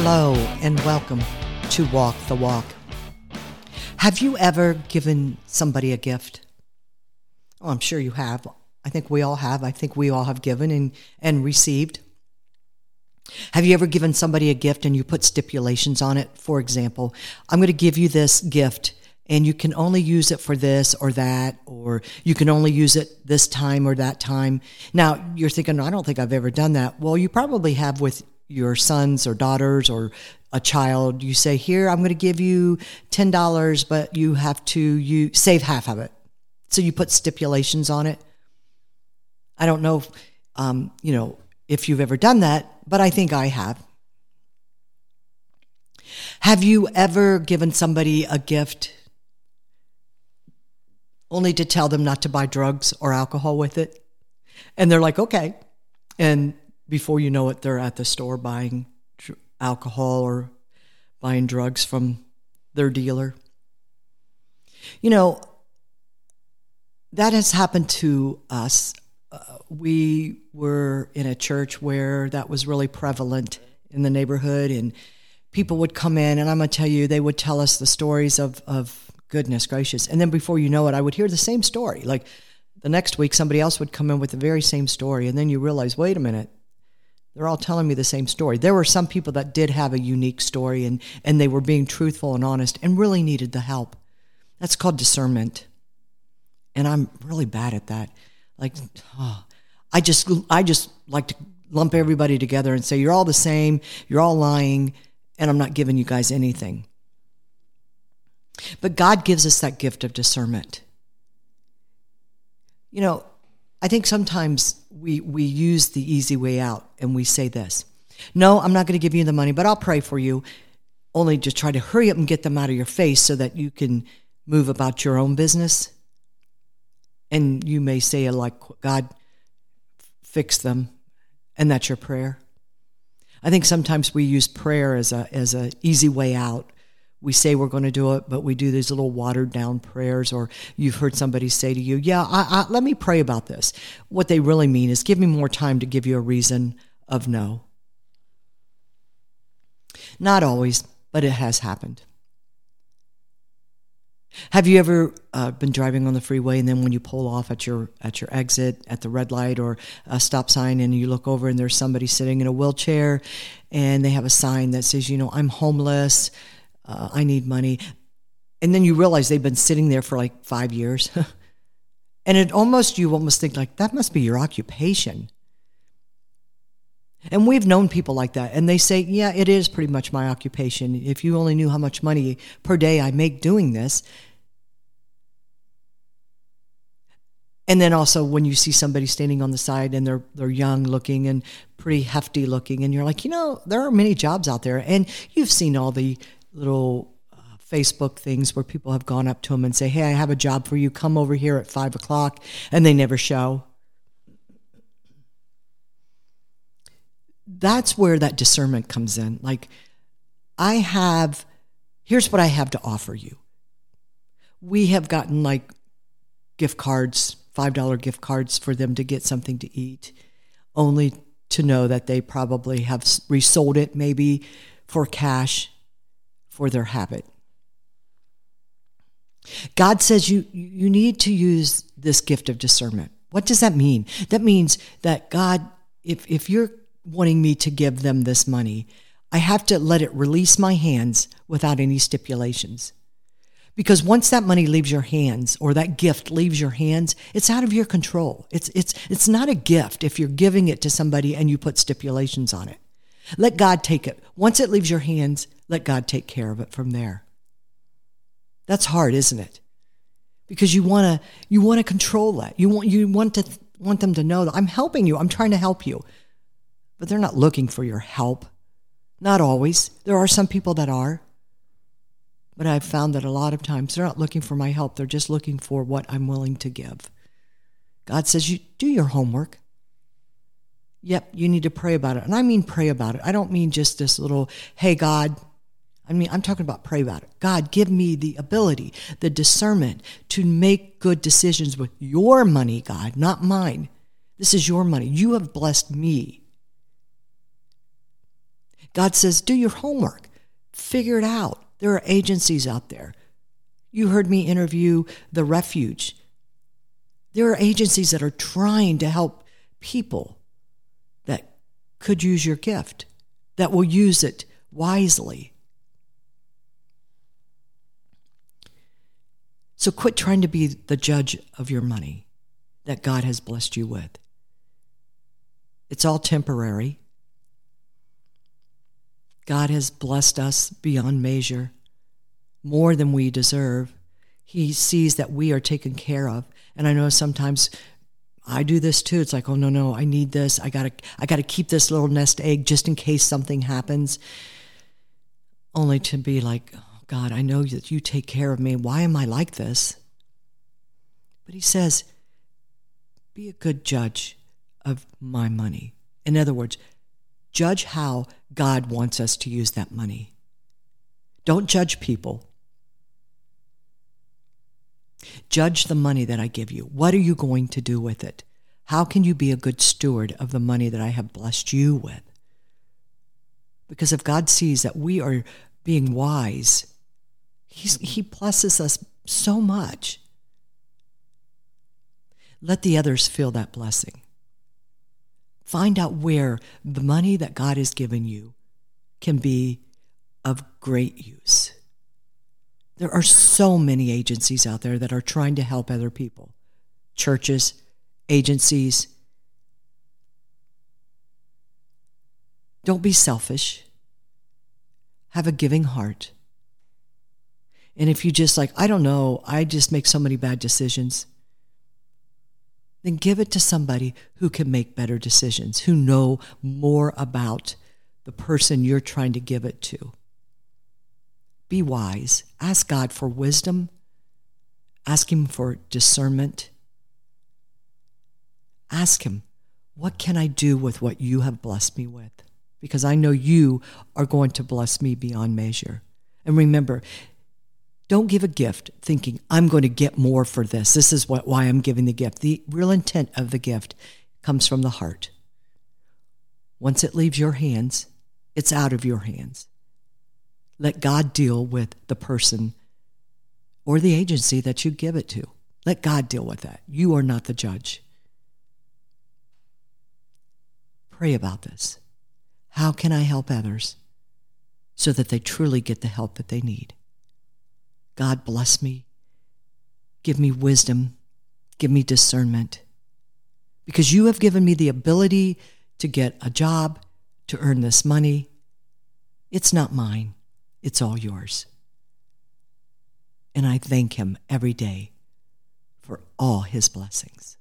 Hello and welcome to Walk the Walk. Have you ever given somebody a gift? Oh, I'm sure you have. I think we all have. I think we all have given and, and received. Have you ever given somebody a gift and you put stipulations on it? For example, I'm going to give you this gift and you can only use it for this or that, or you can only use it this time or that time. Now, you're thinking, I don't think I've ever done that. Well, you probably have with your sons or daughters or a child. You say, Here, I'm going to give you $10, but you have to you save half of it. So you put stipulations on it. I don't know, um, you know, if you've ever done that, but I think I have. Have you ever given somebody a gift only to tell them not to buy drugs or alcohol with it? And they're like, okay. And before you know it, they're at the store buying alcohol or buying drugs from their dealer. You know, that has happened to us uh, we were in a church where that was really prevalent in the neighborhood, and people would come in, and I'm going to tell you, they would tell us the stories of, of goodness gracious. And then before you know it, I would hear the same story. Like the next week, somebody else would come in with the very same story, and then you realize, wait a minute, they're all telling me the same story. There were some people that did have a unique story, and, and they were being truthful and honest and really needed the help. That's called discernment. And I'm really bad at that. Like, oh, I just I just like to lump everybody together and say you're all the same, you're all lying, and I'm not giving you guys anything. But God gives us that gift of discernment. You know, I think sometimes we we use the easy way out and we say this. No, I'm not going to give you the money, but I'll pray for you. Only to try to hurry up and get them out of your face so that you can move about your own business. And you may say like God, fix them, and that's your prayer. I think sometimes we use prayer as a as a easy way out. We say we're going to do it, but we do these little watered down prayers. Or you've heard somebody say to you, "Yeah, I, I, let me pray about this." What they really mean is, "Give me more time to give you a reason of no." Not always, but it has happened. Have you ever uh, been driving on the freeway and then when you pull off at your at your exit at the red light or a stop sign and you look over and there's somebody sitting in a wheelchair and they have a sign that says, you know, I'm homeless, uh, I need money, and then you realize they've been sitting there for like five years, and it almost you almost think like that must be your occupation. And we've known people like that, and they say, Yeah, it is pretty much my occupation. If you only knew how much money per day I make doing this. And then also when you see somebody standing on the side and they're they're young looking and pretty hefty looking, and you're like, you know, there are many jobs out there, and you've seen all the little uh, Facebook things where people have gone up to them and say, "Hey, I have a job for you. Come over here at five o'clock," and they never show. that's where that discernment comes in. Like, I have, here's what I have to offer you. We have gotten like gift cards, $5 gift cards for them to get something to eat, only to know that they probably have resold it maybe for cash for their habit. God says you, you need to use this gift of discernment. What does that mean? That means that God, if, if you're wanting me to give them this money. I have to let it release my hands without any stipulations. Because once that money leaves your hands or that gift leaves your hands, it's out of your control. It's, it's, it's not a gift if you're giving it to somebody and you put stipulations on it. Let God take it. Once it leaves your hands, let God take care of it from there. That's hard, isn't it? Because you want to you want to control that. You want you want to want them to know that I'm helping you. I'm trying to help you but they're not looking for your help. Not always. There are some people that are. But I've found that a lot of times they're not looking for my help. They're just looking for what I'm willing to give. God says, you do your homework. Yep, you need to pray about it. And I mean pray about it. I don't mean just this little, hey, God. I mean, I'm talking about pray about it. God, give me the ability, the discernment to make good decisions with your money, God, not mine. This is your money. You have blessed me God says, do your homework, figure it out. There are agencies out there. You heard me interview the refuge. There are agencies that are trying to help people that could use your gift, that will use it wisely. So quit trying to be the judge of your money that God has blessed you with. It's all temporary. God has blessed us beyond measure, more than we deserve. He sees that we are taken care of. And I know sometimes I do this too. It's like, oh no, no, I need this. I gotta I gotta keep this little nest egg just in case something happens. Only to be like, God, I know that you take care of me. Why am I like this? But he says, be a good judge of my money. In other words, judge how God wants us to use that money. Don't judge people. Judge the money that I give you. What are you going to do with it? How can you be a good steward of the money that I have blessed you with? Because if God sees that we are being wise, he's, He blesses us so much. Let the others feel that blessing. Find out where the money that God has given you can be of great use. There are so many agencies out there that are trying to help other people churches, agencies. Don't be selfish. Have a giving heart. And if you just like, I don't know, I just make so many bad decisions then give it to somebody who can make better decisions, who know more about the person you're trying to give it to. Be wise. Ask God for wisdom. Ask Him for discernment. Ask Him, what can I do with what you have blessed me with? Because I know you are going to bless me beyond measure. And remember, don't give a gift thinking, I'm going to get more for this. This is what, why I'm giving the gift. The real intent of the gift comes from the heart. Once it leaves your hands, it's out of your hands. Let God deal with the person or the agency that you give it to. Let God deal with that. You are not the judge. Pray about this. How can I help others so that they truly get the help that they need? God bless me. Give me wisdom. Give me discernment. Because you have given me the ability to get a job, to earn this money. It's not mine, it's all yours. And I thank Him every day for all His blessings.